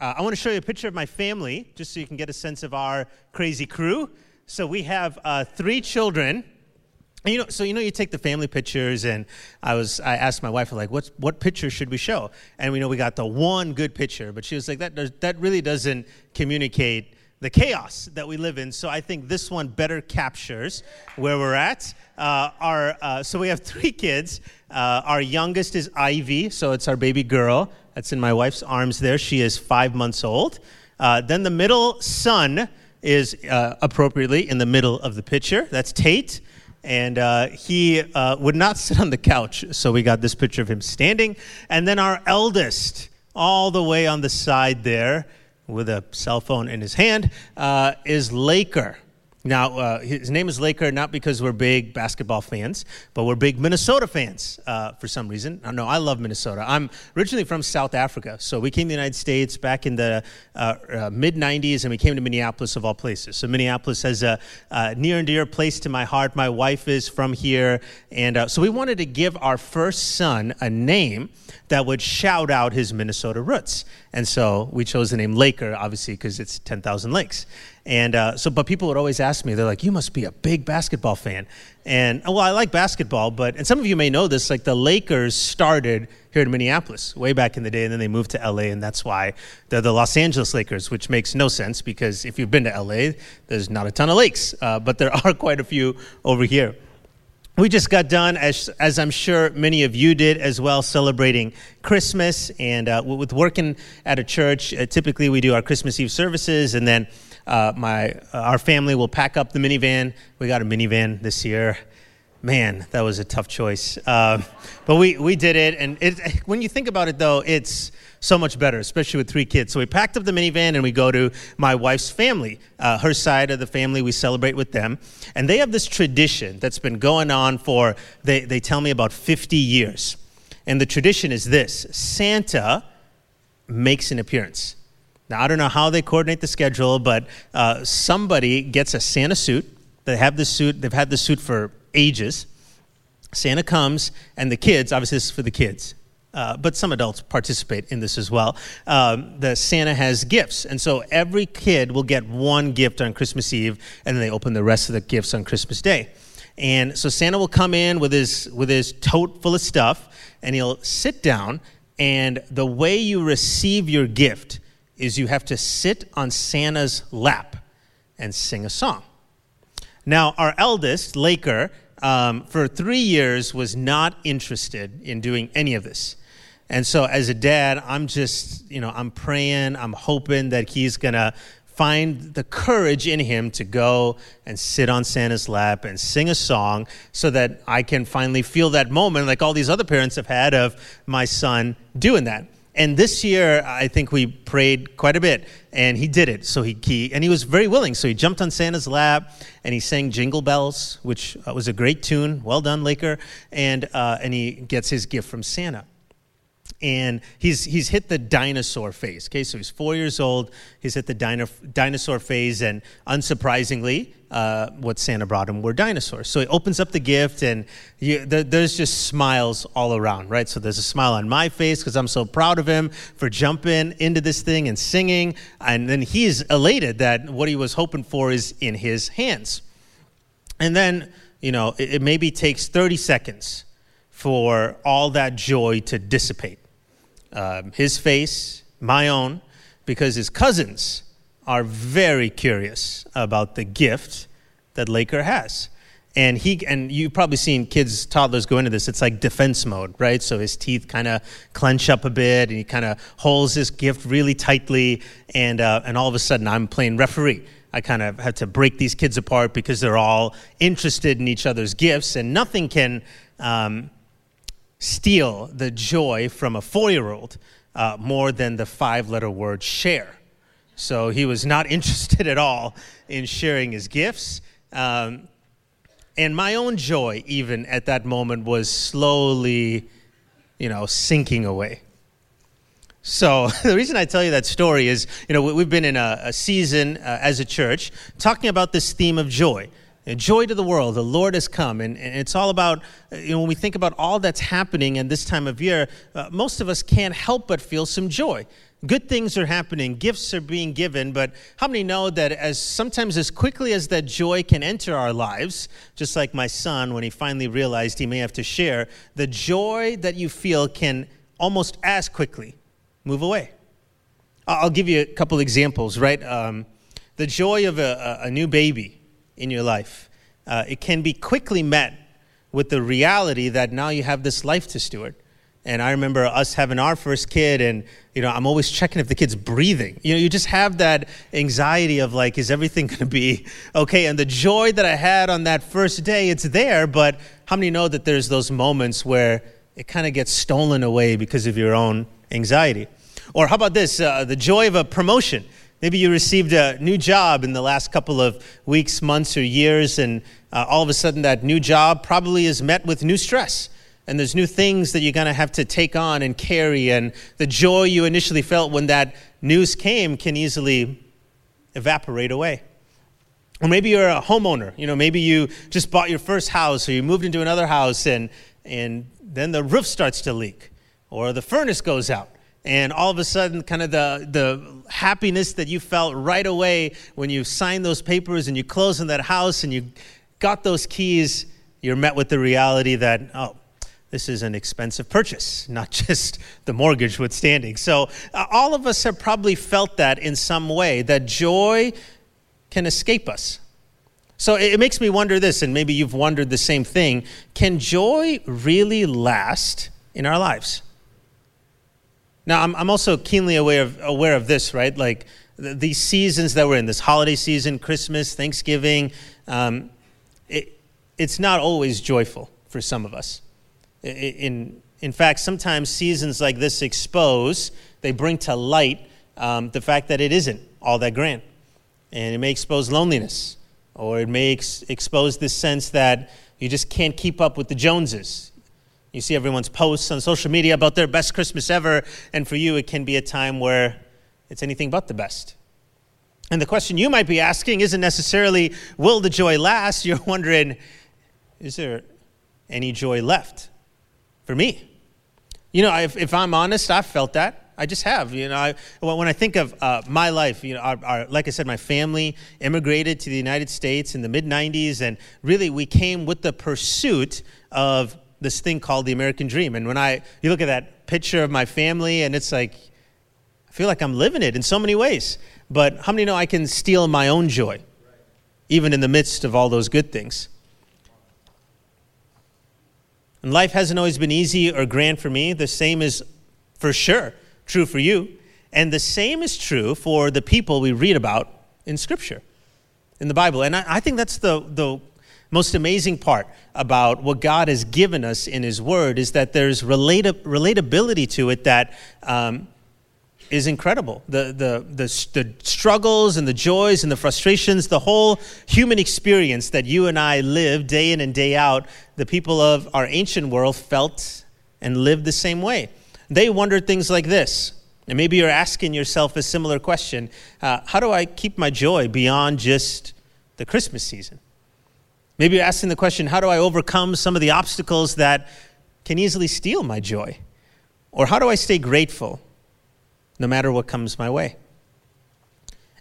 Uh, I want to show you a picture of my family, just so you can get a sense of our crazy crew. So we have uh, three children. And you know, so you know, you take the family pictures, and I was, I asked my wife, like, what, what picture should we show? And we know we got the one good picture, but she was like, that, does, that really doesn't communicate the chaos that we live in. So I think this one better captures where we're at. Uh, our, uh, so we have three kids. Uh, our youngest is Ivy, so it's our baby girl. That's in my wife's arms there. She is five months old. Uh, then the middle son is uh, appropriately in the middle of the picture. That's Tate and uh, he uh, would not sit on the couch, so we got this picture of him standing. And then our eldest, all the way on the side there, with a cell phone in his hand, uh, is Laker. Now, uh, his name is Laker not because we're big basketball fans, but we're big Minnesota fans uh, for some reason. I know I love Minnesota. I'm originally from South Africa, so we came to the United States back in the uh, uh mid 90s, and we came to Minneapolis of all places. So Minneapolis has a, a, near and dear place to my heart. My wife is from here, and uh, so we wanted to give our first son a name that would shout out his Minnesota roots. And so we chose the name Laker, obviously, because it's 10,000 lakes. And uh, so, but people would always ask me, they're like, you must be a big basketball fan. And well, I like basketball, but, and some of you may know this, like the Lakers started here in Minneapolis way back in the day, and then they moved to LA, and that's why they're the Los Angeles Lakers, which makes no sense because if you've been to LA, there's not a ton of lakes, uh, but there are quite a few over here. We just got done, as, as I'm sure many of you did as well, celebrating Christmas. And uh, with working at a church, uh, typically we do our Christmas Eve services, and then uh, my, uh, our family will pack up the minivan. We got a minivan this year. Man, that was a tough choice. Uh, but we, we did it. And it, when you think about it, though, it's so much better, especially with three kids. So we packed up the minivan and we go to my wife's family, uh, her side of the family. We celebrate with them. And they have this tradition that's been going on for, they, they tell me, about 50 years. And the tradition is this Santa makes an appearance. Now, I don't know how they coordinate the schedule, but uh, somebody gets a Santa suit. They have the suit, they've had the suit for ages. Santa comes, and the kids, obviously, this is for the kids, uh, but some adults participate in this as well. Um, the Santa has gifts, and so every kid will get one gift on Christmas Eve, and then they open the rest of the gifts on Christmas Day. And so Santa will come in with his with his tote full of stuff, and he'll sit down. And the way you receive your gift is you have to sit on Santa's lap and sing a song. Now, our eldest, Laker, um, for three years was not interested in doing any of this. And so, as a dad, I'm just, you know, I'm praying, I'm hoping that he's going to find the courage in him to go and sit on Santa's lap and sing a song so that I can finally feel that moment, like all these other parents have had, of my son doing that. And this year i think we prayed quite a bit and he did it. So he, he and he was very willing. So he jumped on santa's lap and he sang jingle bells which uh, was a great tune. Well done laker. And, uh, and he gets his gift from santa and he's he's hit the dinosaur phase. Okay, so he's four years old. He's hit the dino, dinosaur phase, and unsurprisingly, uh, what Santa brought him were dinosaurs. So he opens up the gift, and you, there, there's just smiles all around, right? So there's a smile on my face because I'm so proud of him for jumping into this thing and singing, and then he's elated that what he was hoping for is in his hands. And then you know it, it maybe takes 30 seconds for all that joy to dissipate um, his face, my own, because his cousins are very curious about the gift that Laker has. And he and you've probably seen kids, toddlers go into this. It's like defense mode, right? So his teeth kind of clench up a bit, and he kind of holds his gift really tightly. And uh, and all of a sudden, I'm playing referee. I kind of have to break these kids apart because they're all interested in each other's gifts, and nothing can um, steal the joy from a four year old uh, more than the five letter word share. So he was not interested at all in sharing his gifts. Um, and my own joy, even at that moment, was slowly, you know, sinking away. So the reason I tell you that story is, you know, we've been in a, a season uh, as a church talking about this theme of joy. Joy to the world, the Lord has come. And, and, it's all about, you know, when we think about all that's happening in this time of year, uh, most of us can't help but feel some joy. Good things are happening, gifts are being given, but how many know that as sometimes as quickly as that joy can enter our lives, just like my son when he finally realized he may have to share, the joy that you feel can almost as quickly move away. I'll give you a couple examples, right? Um, the joy of a, a, new baby in your life, uh, it can be quickly met with the reality that now you have this life to steward. And I remember us having our first kid, and you know, I'm always checking if the kid's breathing. You know, you just have that anxiety of like, is everything going to be okay? And the joy that I had on that first day, it's there. But how many know that there's those moments where it kind of gets stolen away because of your own anxiety? Or how about this? Uh, the joy of a promotion. Maybe you received a new job in the last couple of weeks, months, or years, and uh, all of a sudden that new job probably is met with new stress. And there's new things that you're going to have to take on and carry and the joy you initially felt when that news came can easily evaporate away. Or maybe you're a homeowner you know maybe you just bought your first house or you moved into another house and and then the roof starts to leak or the furnace goes out and all of a sudden kind of the the happiness that you felt right away when you signed those papers and you closed in that house and you got those keys you're met with the reality that oh this is an expensive purchase, not just the mortgage withstanding. So, uh, all of us have probably felt that in some way, that joy can escape us. So, it, it makes me wonder this, and maybe you've wondered the same thing can joy really last in our lives? Now, I'm, I'm also keenly aware of, aware of this, right? Like th- these seasons that we're in, this holiday season, Christmas, Thanksgiving, um, it, it's not always joyful for some of us. In, in fact, sometimes seasons like this expose, they bring to light um, the fact that it isn't all that grand. And it may expose loneliness, or it may ex- expose this sense that you just can't keep up with the Joneses. You see everyone's posts on social media about their best Christmas ever, and for you, it can be a time where it's anything but the best. And the question you might be asking isn't necessarily, will the joy last? You're wondering, is there any joy left? for me. You know, if, if I'm honest, I've felt that. I just have. You know, I, when I think of uh, my life, you know, our, our, like I said, my family immigrated to the United States in the mid 90s, and really we came with the pursuit of this thing called the American dream. And when I, you look at that picture of my family, and it's like, I feel like I'm living it in so many ways. But how many know I can steal my own joy, even in the midst of all those good things? And life hasn't always been easy or grand for me. The same is for sure true for you. And the same is true for the people we read about in Scripture, in the Bible. And I, I think that's the, the most amazing part about what God has given us in His Word is that there's relata- relatability to it that um, is incredible. The, the, the, the struggles and the joys and the frustrations, the whole human experience that you and I live day in and day out, the people of our ancient world felt and lived the same way. They wondered things like this. And maybe you're asking yourself a similar question uh, How do I keep my joy beyond just the Christmas season? Maybe you're asking the question How do I overcome some of the obstacles that can easily steal my joy? Or how do I stay grateful no matter what comes my way.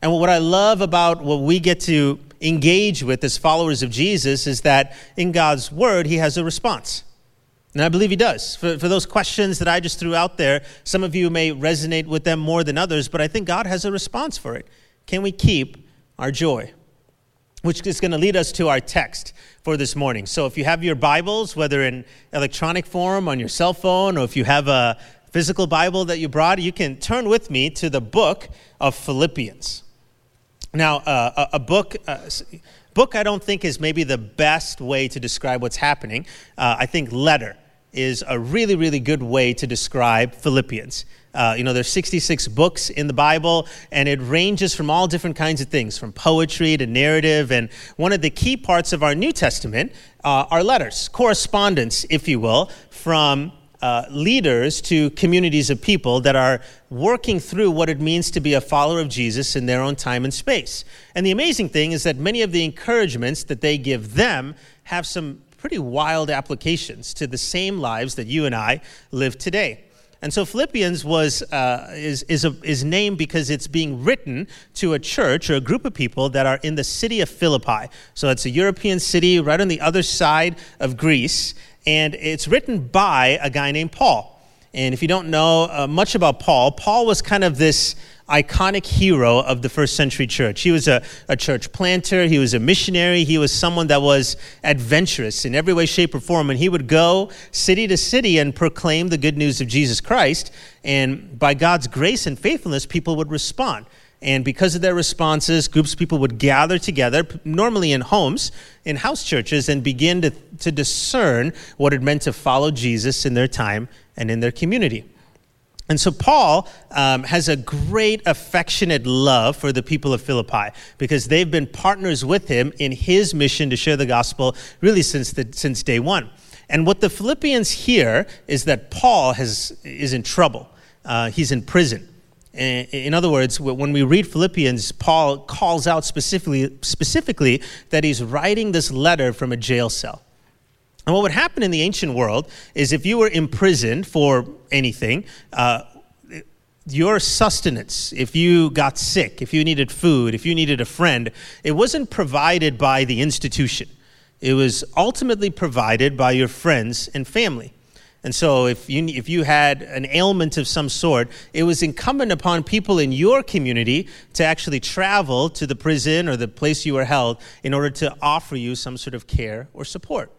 And what I love about what we get to engage with as followers of Jesus is that in God's word, he has a response. And I believe he does. For, for those questions that I just threw out there, some of you may resonate with them more than others, but I think God has a response for it. Can we keep our joy? Which is going to lead us to our text for this morning. So if you have your Bibles, whether in electronic form on your cell phone, or if you have a, physical Bible that you brought, you can turn with me to the book of Philippians. Now, uh, a, a, book. Uh, book I don't think is maybe the best way to describe what's happening. Uh, I think letter is a really, really good way to describe Philippians. Uh, you know, there's 66 books in the Bible, and it ranges from all different kinds of things, from poetry to narrative. And one of the key parts of our New Testament uh, are letters, correspondence, if you will, from uh, leaders to communities of people that are working through what it means to be a follower of Jesus in their own time and space. And the amazing thing is that many of the encouragements that they give them have some pretty wild applications to the same lives that you and I live today. And so Philippians was, uh, is, is, a, is named because it's being written to a church or a group of people that are in the city of Philippi. So it's a European city right on the other side of Greece. And it's written by a guy named Paul. And if you don't know uh, much about Paul, Paul was kind of this iconic hero of the first century church. He was a, a church planter, he was a missionary, he was someone that was adventurous in every way, shape, or form. And he would go city to city and proclaim the good news of Jesus Christ. And by God's grace and faithfulness, people would respond. And because of their responses, groups of people would gather together, normally in homes, in house churches, and begin to, to discern what it meant to follow Jesus in their time and in their community. And so Paul um, has a great affectionate love for the people of Philippi because they've been partners with him in his mission to share the gospel really since, the, since day one. And what the Philippians hear is that Paul has, is in trouble. Uh, he's in prison. In other words, when we read Philippians, Paul calls out specifically, specifically that he's writing this letter from a jail cell. And what would happen in the ancient world is if you were imprisoned for anything, uh, your sustenance, if you got sick, if you needed food, if you needed a friend, it wasn't provided by the institution. It was ultimately provided by your friends and family. And so, if you, if you had an ailment of some sort, it was incumbent upon people in your community to actually travel to the prison or the place you were held in order to offer you some sort of care or support.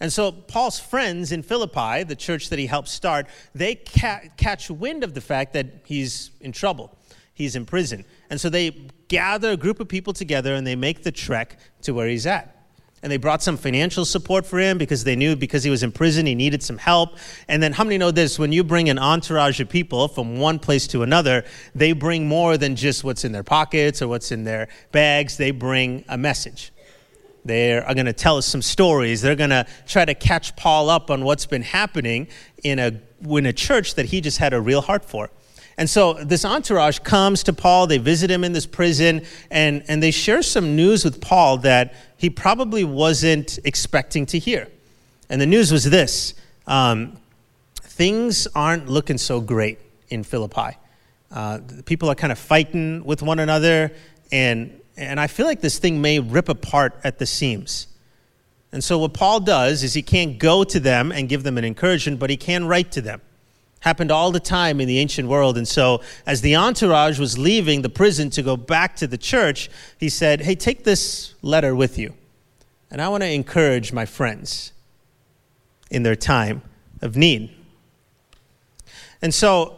And so Paul's friends in Philippi, the church that he helped start, they ca- catch wind of the fact that he's in trouble. He's in prison. And so they gather a group of people together and they make the trek to where he's at. And they brought some financial support for him because they knew because he was in prison, he needed some help. And then, how many know this? When you bring an entourage of people from one place to another, they bring more than just what's in their pockets or what's in their bags, they bring a message. They are going to tell us some stories. They're going to try to catch Paul up on what's been happening in a, in a church that he just had a real heart for. And so this entourage comes to Paul, they visit him in this prison, and, and they share some news with Paul that he probably wasn't expecting to hear. And the news was this um, things aren't looking so great in Philippi. Uh, people are kind of fighting with one another, and and I feel like this thing may rip apart at the seams. And so, what Paul does is he can't go to them and give them an encouragement, but he can write to them. Happened all the time in the ancient world. And so, as the entourage was leaving the prison to go back to the church, he said, Hey, take this letter with you. And I want to encourage my friends in their time of need. And so,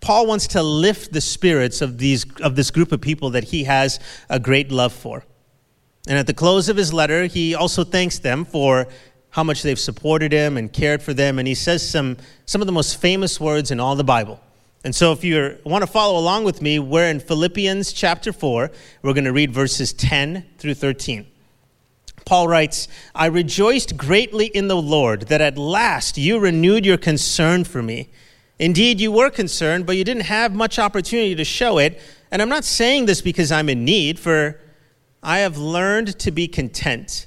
Paul wants to lift the spirits of, these, of this group of people that he has a great love for. And at the close of his letter, he also thanks them for how much they've supported him and cared for them. And he says some, some of the most famous words in all the Bible. And so, if you want to follow along with me, we're in Philippians chapter 4. We're going to read verses 10 through 13. Paul writes, I rejoiced greatly in the Lord that at last you renewed your concern for me. Indeed, you were concerned, but you didn't have much opportunity to show it. And I'm not saying this because I'm in need, for I have learned to be content,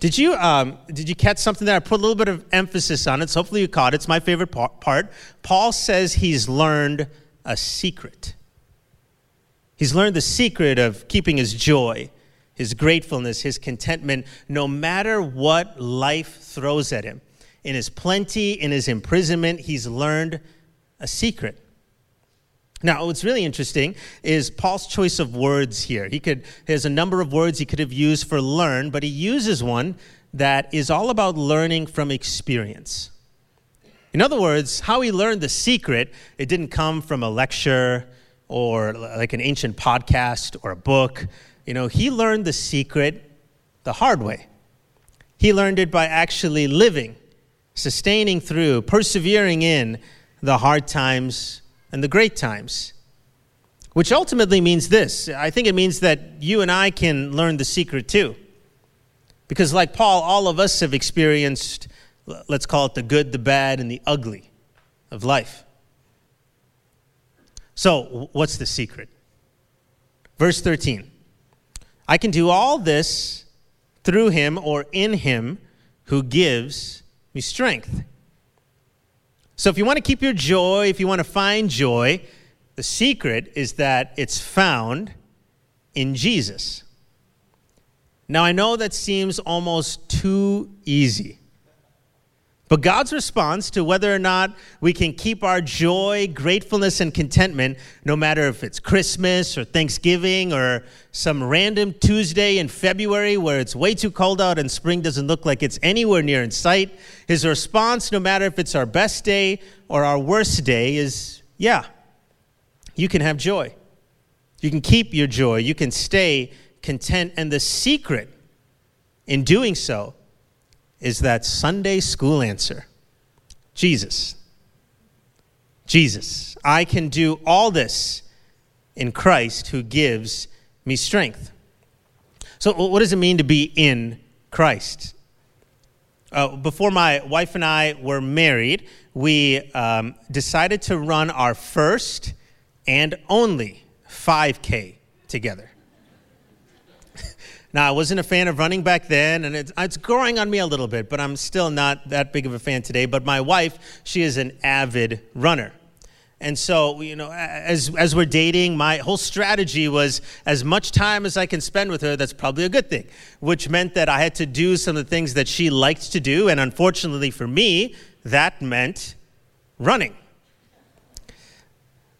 Did you, um, did you catch something there? I put a little bit of emphasis on it, so hopefully you caught it. It's my favorite part. Paul says he's learned a secret. He's learned the secret of keeping his joy, his gratefulness, his contentment, no matter what life throws at him. In his plenty, in his imprisonment, he's learned a secret. Now, what's really interesting is Paul's choice of words here. He could, there's a number of words he could have used for learn, but he uses one that is all about learning from experience. In other words, how he learned the secret, it didn't come from a lecture or like an ancient podcast or a book. You know, he learned the secret the hard way. He learned it by actually living, sustaining through, persevering in the hard times and the great times. which ultimately means this I think it means that you and I can learn the secret too. Because, like Paul, all of us have experienced, let's call it the good, the bad, and the ugly of life. So, what's the secret? Verse 13 I can do all this through him or in him who gives me strength. So, if you want to keep your joy, if you want to find joy, the secret is that it's found in Jesus. Now, I know that seems almost too easy. But God's response to whether or not we can keep our joy, gratefulness, and contentment, no matter if it's Christmas or Thanksgiving or some random Tuesday in February where it's way too cold out and spring doesn't look like it's anywhere near in sight, his response, no matter if it's our best day or our worst day, is yeah, you can have joy. You can keep your joy. You can stay content. And the secret in doing so is that Sunday school answer Jesus. Jesus. I can do all this in Christ who gives me strength. So, what does it mean to be in Christ? Uh, before my wife and I were married, we um, decided to run our first and only 5K together. Now, I wasn't a fan of running back then, and it's, it's, growing on me a little bit, but I'm still not that big of a fan today. But my wife, she is an avid runner. And so, you know, as, as we're dating, my whole strategy was as much time as I can spend with her, that's probably a good thing, which meant that I had to do some of the things that she liked to do. And unfortunately for me, that meant running.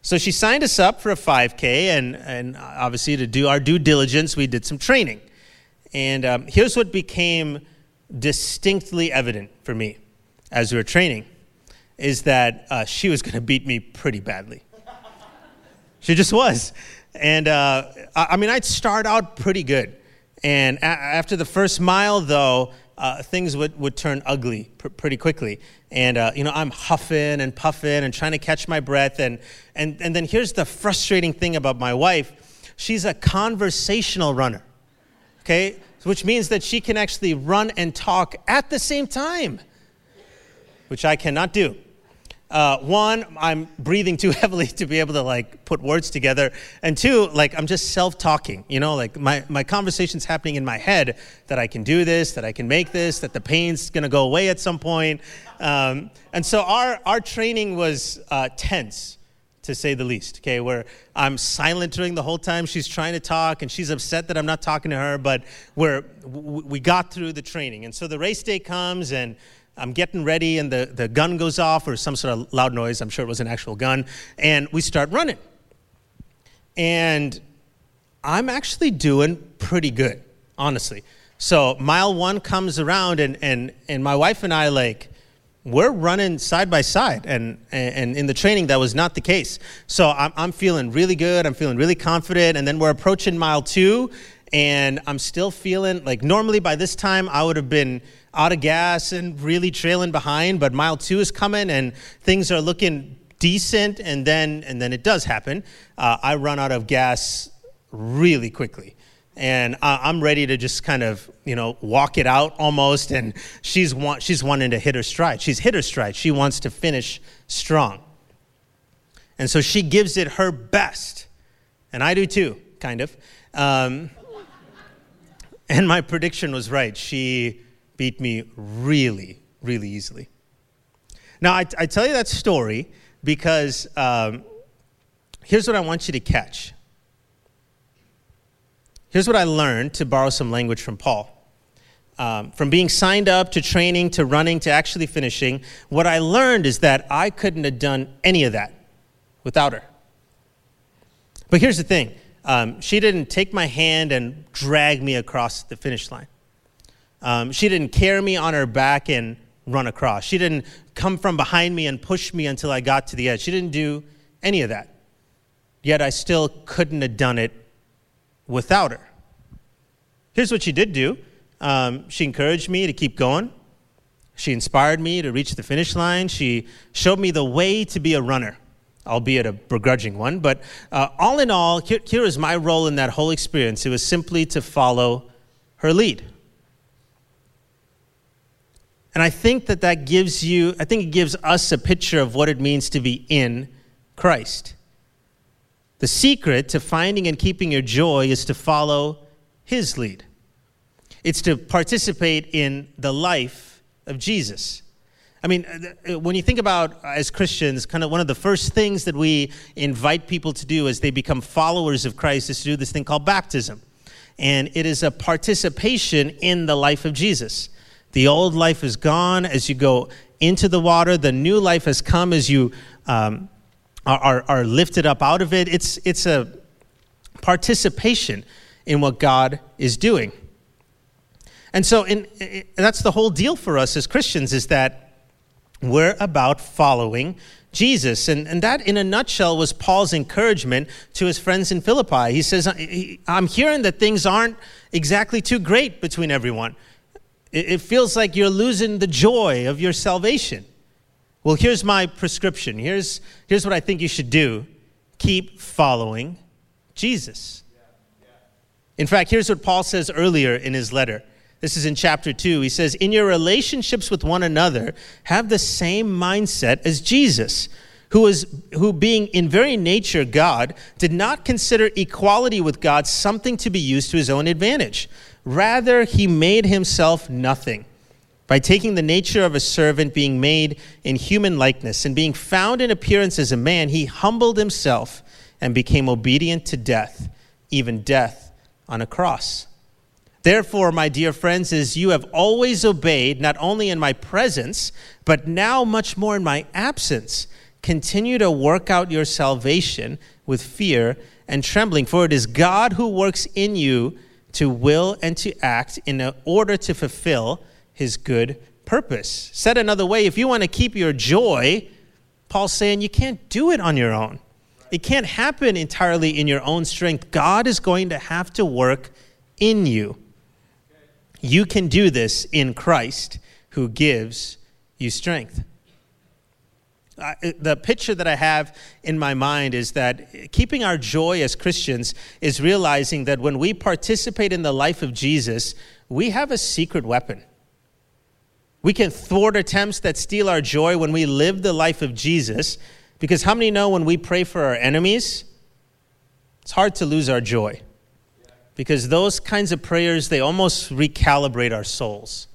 So she signed us up for a 5K, and, and obviously, to do our due diligence, we did some training. And um, here's what became distinctly evident for me as we were training is that uh, she was going to beat me pretty badly. she just was. And uh, I mean, I'd start out pretty good. And a- after the first mile, though, uh, things would, would turn ugly pr- pretty quickly. And, uh, you know, I'm huffing and puffing and trying to catch my breath. And, and, and then here's the frustrating thing about my wife she's a conversational runner okay? Which means that she can actually run and talk at the same time, which I cannot do. Uh, one, I'm breathing too heavily to be able to like put words together, and two, like I'm just self-talking. You know, like my my conversation's happening in my head that I can do this, that I can make this, that the pain's gonna go away at some point. Um, and so our our training was uh, tense to say the least, okay? Where I'm silent during the whole time she's trying to talk and she's upset that I'm not talking to her, but we're, we got through the training. And so the race day comes and I'm getting ready and the, the gun goes off or some sort of loud noise. I'm sure it was an actual gun. And we start running. And I'm actually doing pretty good, honestly. So mile one comes around and, and, and my wife and I like, we're running side by side. And, and in the training, that was not the case. So I'm, I'm feeling really good. I'm feeling really confident. And then we're approaching mile two, and I'm still feeling like normally by this time I would have been out of gas and really trailing behind. But mile two is coming, and things are looking decent. And then, and then it does happen. Uh, I run out of gas really quickly and I'm ready to just kind of you know walk it out almost. And she's she's wanting to hit her stride. She's hit her stride. She wants to finish strong, and so she gives it her best, and I do too, kind of. Um, and my prediction was right. She beat me really, really easily. Now I, I tell you that story because um, here's what I want you to catch. Here's what I learned to borrow some language from Paul. Um, from being signed up to training to running to actually finishing, what I learned is that I couldn't have done any of that without her. But here's the thing um, she didn't take my hand and drag me across the finish line. Um, she didn't carry me on her back and run across. She didn't come from behind me and push me until I got to the edge. She didn't do any of that. Yet I still couldn't have done it without her. Here's what she did do um, she encouraged me to keep going. She inspired me to reach the finish line. She showed me the way to be a runner, albeit a begrudging one. But uh, all in all, here, here is my role in that whole experience it was simply to follow her lead. And I think that that gives you, I think it gives us a picture of what it means to be in Christ. The secret to finding and keeping your joy is to follow His lead. It's to participate in the life of Jesus. I mean, uh, uh, when you think about uh, as Christians, kind of one of the first things that we invite people to do as they become followers of Christ is to do this thing called baptism. And it is a participation in the life of Jesus. The old life is gone as you go into the water, the new life has come as you um, are, are lifted up out of it. It's, it's a participation in what God is doing. And so in, in, that's the whole deal for us as Christians is that we're about following Jesus. And, and that, in a nutshell, was Paul's encouragement to his friends in Philippi. He says, I'm hearing that things aren't exactly too great between everyone. It, it feels like you're losing the joy of your salvation. Well, here's my prescription. Here's, here's what I think you should do keep following Jesus. In fact, here's what Paul says earlier in his letter. This is in chapter 2. He says, In your relationships with one another, have the same mindset as Jesus, who, was, who being in very nature God, did not consider equality with God something to be used to his own advantage. Rather, he made himself nothing by taking the nature of a servant, being made in human likeness, and being found in appearance as a man, he humbled himself and became obedient to death, even death on a cross. Therefore, my dear friends, as you have always obeyed, not only in my presence, but now much more in my absence, continue to work out your salvation with fear and trembling. For it is God who works in you to will and to act in order to fulfill his good purpose. Said another way, if you want to keep your joy, Paul's saying you can't do it on your own. It can't happen entirely in your own strength. God is going to have to work in you. You can do this in Christ who gives you strength. Uh, the picture that I have in my mind is that keeping our joy as Christians is realizing that when we participate in the life of Jesus, we have a secret weapon. We can thwart attempts that steal our joy when we live the life of Jesus. Because how many know when we pray for our enemies, it's hard to lose our joy? Because those kinds of prayers, they almost recalibrate our souls.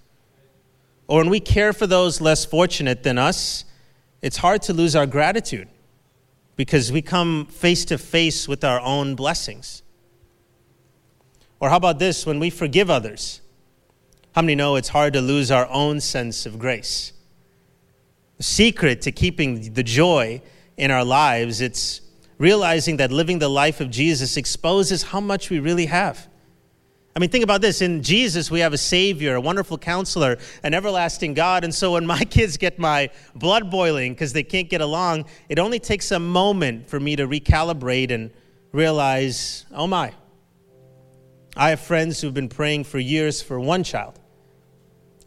Or when we care for those less fortunate than us, it's hard to lose our gratitude because we come face to face with our own blessings. Or how about this when we forgive others? How many know it's hard to lose our own sense of grace? The secret to keeping the joy in our lives, it's realizing that living the life of Jesus exposes how much we really have. I mean, think about this. In Jesus, we have a Savior, a wonderful counselor, an everlasting God. And so when my kids get my blood boiling because they can't get along, it only takes a moment for me to recalibrate and realize, oh my, I have friends who've been praying for years for one child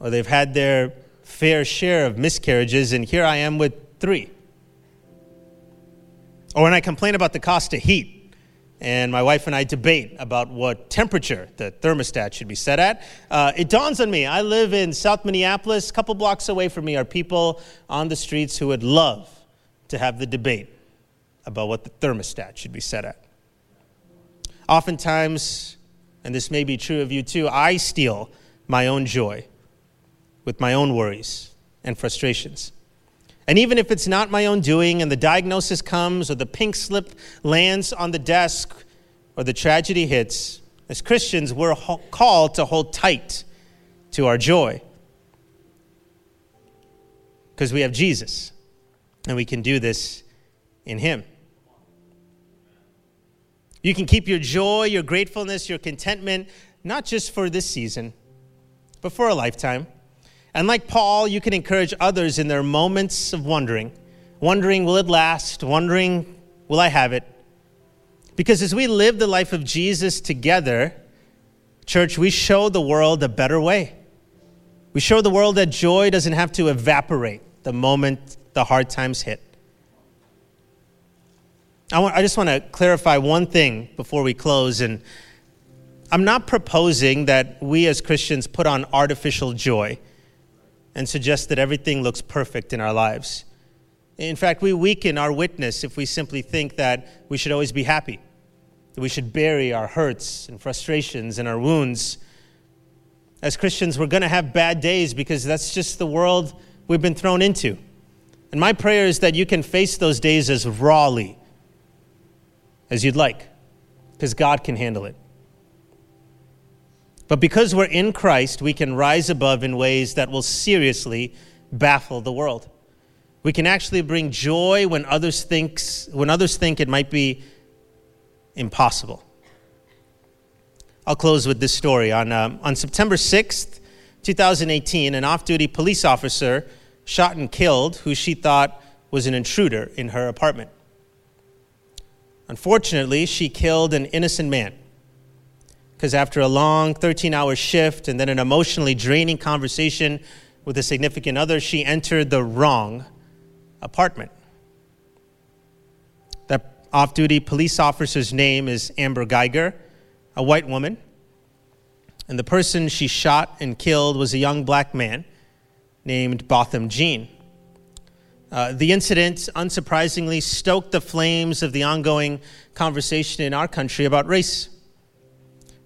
or they've had their fair share of miscarriages, and here I am with three. Or when I complain about the cost of heat, and my wife and I debate about what temperature the thermostat should be set at, uh, it dawns on me I live in South Minneapolis. A couple blocks away from me are people on the streets who would love to have the debate about what the thermostat should be set at. Oftentimes, and this may be true of you too, I steal my own joy with my own worries and frustrations. And even if it's not my own doing and the diagnosis comes or the pink slip lands on the desk or the tragedy hits, as Christians, we're called to hold tight to our joy because we have Jesus and we can do this in Him. You can keep your joy, your gratefulness, your contentment, not just for this season, but for a lifetime. And like Paul, you can encourage others in their moments of wondering, wondering, will it last? Wondering, will I have it? Because as we live the life of Jesus together, church, we show the world a better way. We show the world that joy doesn't have to evaporate the moment the hard times hit. I, want, I just want to clarify one thing before we close. And I'm not proposing that we as Christians put on artificial joy and suggest that everything looks perfect in our lives. In fact, we weaken our witness if we simply think that we should always be happy, that we should bury our hurts and frustrations and our wounds. As Christians, we're going to have bad days because that's just the world we've been thrown into. And my prayer is that you can face those days as rawly as you'd like, because God can handle it. But because we're in Christ, we can rise above in ways that will seriously baffle the world. We can actually bring joy when others, thinks, when others think it might be impossible. I'll close with this story. On, um, on September 6th, 2018, an off duty police officer shot and killed who she thought was an intruder in her apartment. Unfortunately, she killed an innocent man because after a long 13 hour shift and then an emotionally draining conversation with a significant other, she entered the wrong apartment. The off duty police officer's name is Amber Guyger, a white woman. And the person she shot and killed was a young black man named Botham Jean. Uh, the incident, unsurprisingly, stoked the flames of the ongoing conversation in our country about race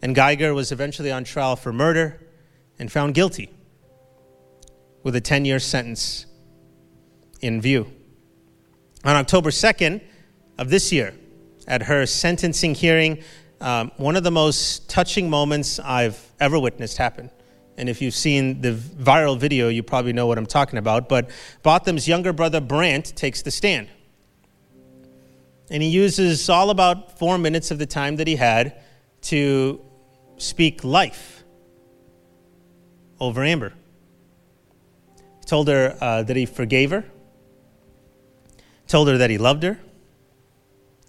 and Guyger was eventually on trial for murder and found guilty with a 10 year sentence in view. On October 2nd of this year, at her sentencing hearing, um, one of the most touching moments I've ever witnessed happen. And if you've seen the viral video, you probably know what I'm talking about. But Botham's younger brother, Brandt, takes the stand. And he uses all about four minutes of the time that he had to speak life over Amber. He told her uh, that he forgave her, told her that he loved her,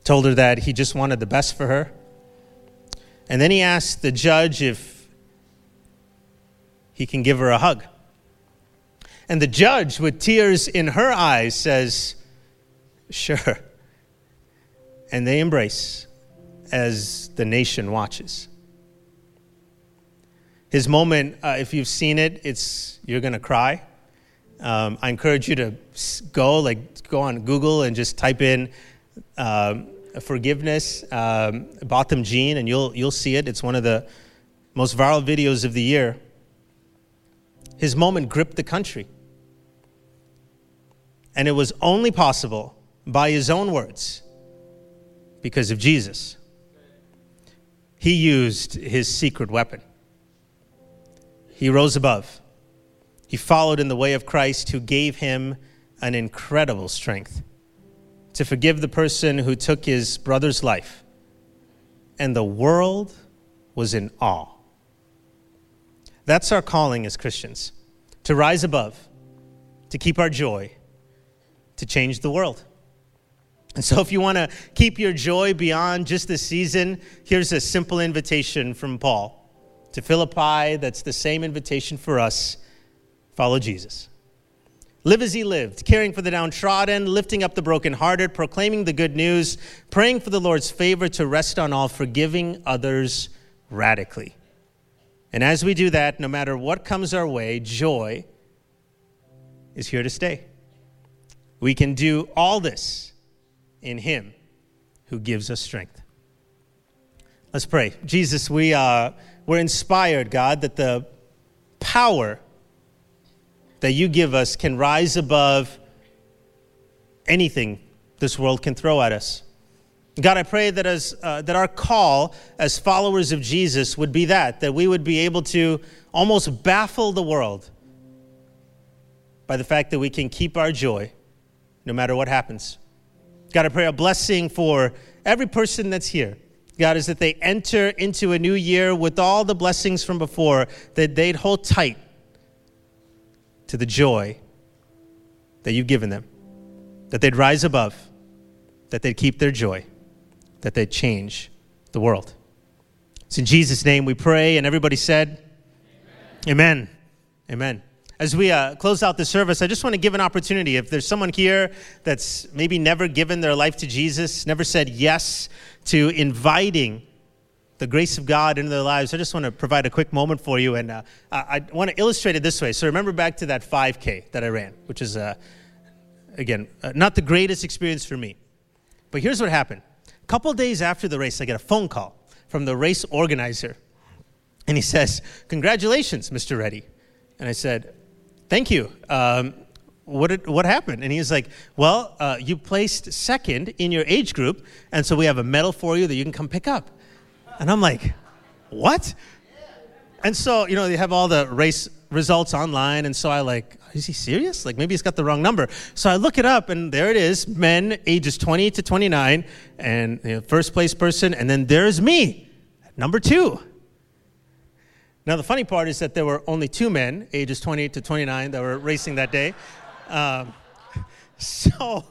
told her that he just wanted the best for her. And then he asked the judge if he can give her a hug. And the judge, with tears in her eyes, says, Sure. And they embrace as the nation watches. His moment, uh, if you've seen it, it's you're gonna cry. Um, I encourage you to go, like, go on Google and just type in um, forgiveness, um, Botham Jean, and you'll you'll see it. It's one of the most viral videos of the year. His moment gripped the country, and it was only possible by his own words, because of Jesus. He used his secret weapon. He rose above. He followed in the way of Christ, who gave him an incredible strength to forgive the person who took his brother's life. And the world was in awe. That's our calling as Christians to rise above, to keep our joy, to change the world. And so, if you want to keep your joy beyond just the season, here's a simple invitation from Paul to Philippi that's the same invitation for us follow Jesus. Live as he lived, caring for the downtrodden, lifting up the brokenhearted, proclaiming the good news, praying for the Lord's favor to rest on all, forgiving others radically. And as we do that, no matter what comes our way, joy is here to stay. We can do all this in him who gives us strength. Let's pray. Jesus, we. Uh, we're inspired, God, that the power that you give us can rise above anything this world can throw at us. God, I pray that as uh, that our call as followers of Jesus would be that that we would be able to almost baffle the world by the fact that we can keep our joy no matter what happens. God, I pray a blessing for every person that's here. God, is that they enter into a new year with all the blessings from before, that they'd hold tight to the joy that you've given them, that they'd rise above, that they'd keep their joy, that they'd change the world. It's in Jesus' name we pray, and everybody said, Amen. Amen. Amen. As we uh, close out the service, I just want to give an opportunity. If there's someone here that's maybe never given their life to Jesus, never said yes to inviting the grace of God into their lives, I just want to provide a quick moment for you. And uh, I, want to illustrate it this way. So remember back to that 5K that I ran, which is, uh, again, uh, not the greatest experience for me. But here's what happened. A couple days after the race, I get a phone call from the race organizer. And he says, Congratulations, Mr. Reddy. And I said, Thank you. Um, what, did, what happened? And he was like, Well, uh, you placed second in your age group, and so we have a medal for you that you can come pick up. And I'm like, What? And so, you know, they have all the race results online, and so I like, is he serious? Like maybe he's got the wrong number. So I look it up, and there it is: men ages 20 to 29, and you know, first place person, and then there's me, number two. Now, the funny part is that there were only two men, ages 28 to 29, that were racing that day. Um, so,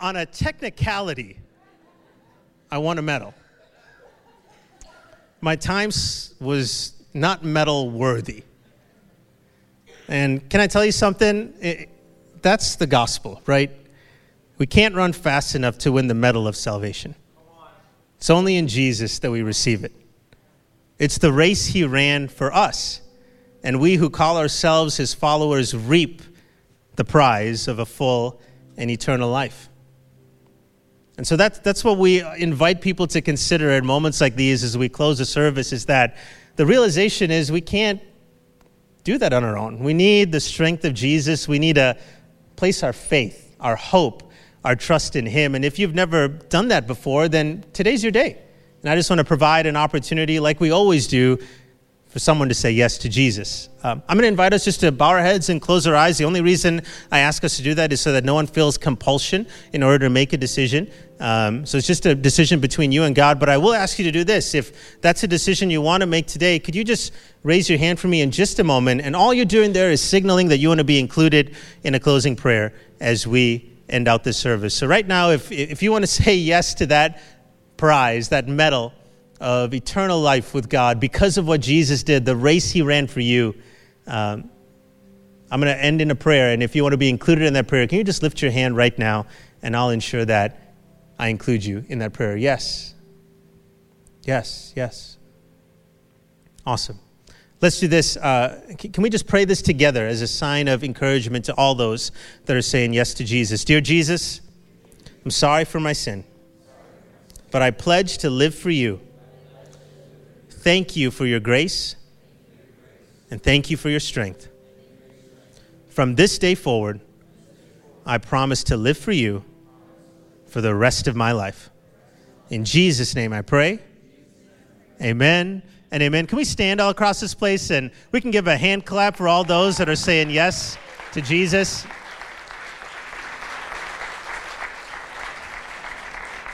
on a technicality, I won a medal. My time was not medal worthy. And can I tell you something? It, that's the gospel, right? We can't run fast enough to win the medal of salvation. It's only in Jesus that we receive it. It's the race he ran for us. And we who call ourselves his followers reap the prize of a full and eternal life. And so that's, that's what we invite people to consider at moments like these as we close the service is that the realization is we can't do that on our own. We need the strength of Jesus. We need to place our faith, our hope, our trust in Him. And if you've never done that before, then today's your day. And I just want to provide an opportunity, like we always do, for someone to say yes to Jesus. Um, I'm going to invite us just to bow our heads and close our eyes. The only reason I ask us to do that is so that no one feels compulsion in order to make a decision. Um, so it's just a decision between you and God. But I will ask you to do this. If that's a decision you want to make today, could you just raise your hand for me in just a moment? And all you're doing there is signaling that you want to be included in a closing prayer as we end out this service. So right now, if, if you want to say yes to that, prize, that medal of eternal life with God because of what Jesus did, the race he ran for you. Um, I'm going to end in a prayer, and if you want to be included in that prayer, can you just lift your hand right now, and I'll ensure that I include you in that prayer. Yes. Yes, yes. Awesome. Let's do this. Uh, can we just pray this together as a sign of encouragement to all those that are saying yes to Jesus? Dear Jesus, I'm sorry for my sin but I pledge to live for you. Thank you for your grace, and thank you for your strength. From this day forward, I promise to live for you for the rest of my life. In Jesus' name I pray. Amen and amen. Can we stand all across this place and we can give a hand clap for all those that are saying yes to Jesus?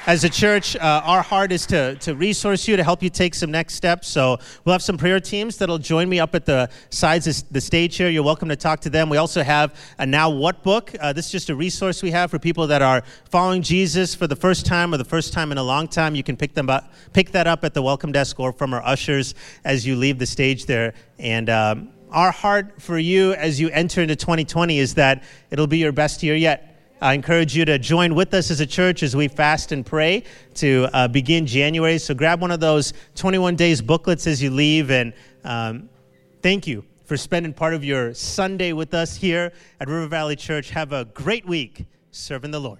As a church, uh, our heart is to, to resource you, to help you take some next steps. So we'll have some prayer teams that'll join me up at the sides of the stage here. You're welcome to talk to them. We also have a Now What book. Uh, this is just a resource we have for people that are following Jesus for the first time or the first time in a long time. You can pick, them up, pick that up at the welcome desk or from our ushers as you leave the stage there. And um, our heart for you as you enter into 2020 is that it'll be your best year yet I encourage you to join with us as a church as we fast and pray to uh, begin January. So grab one of those 21 days booklets as you leave. And um, thank you for spending part of your Sunday with us here at River Valley Church. Have a great week serving the Lord.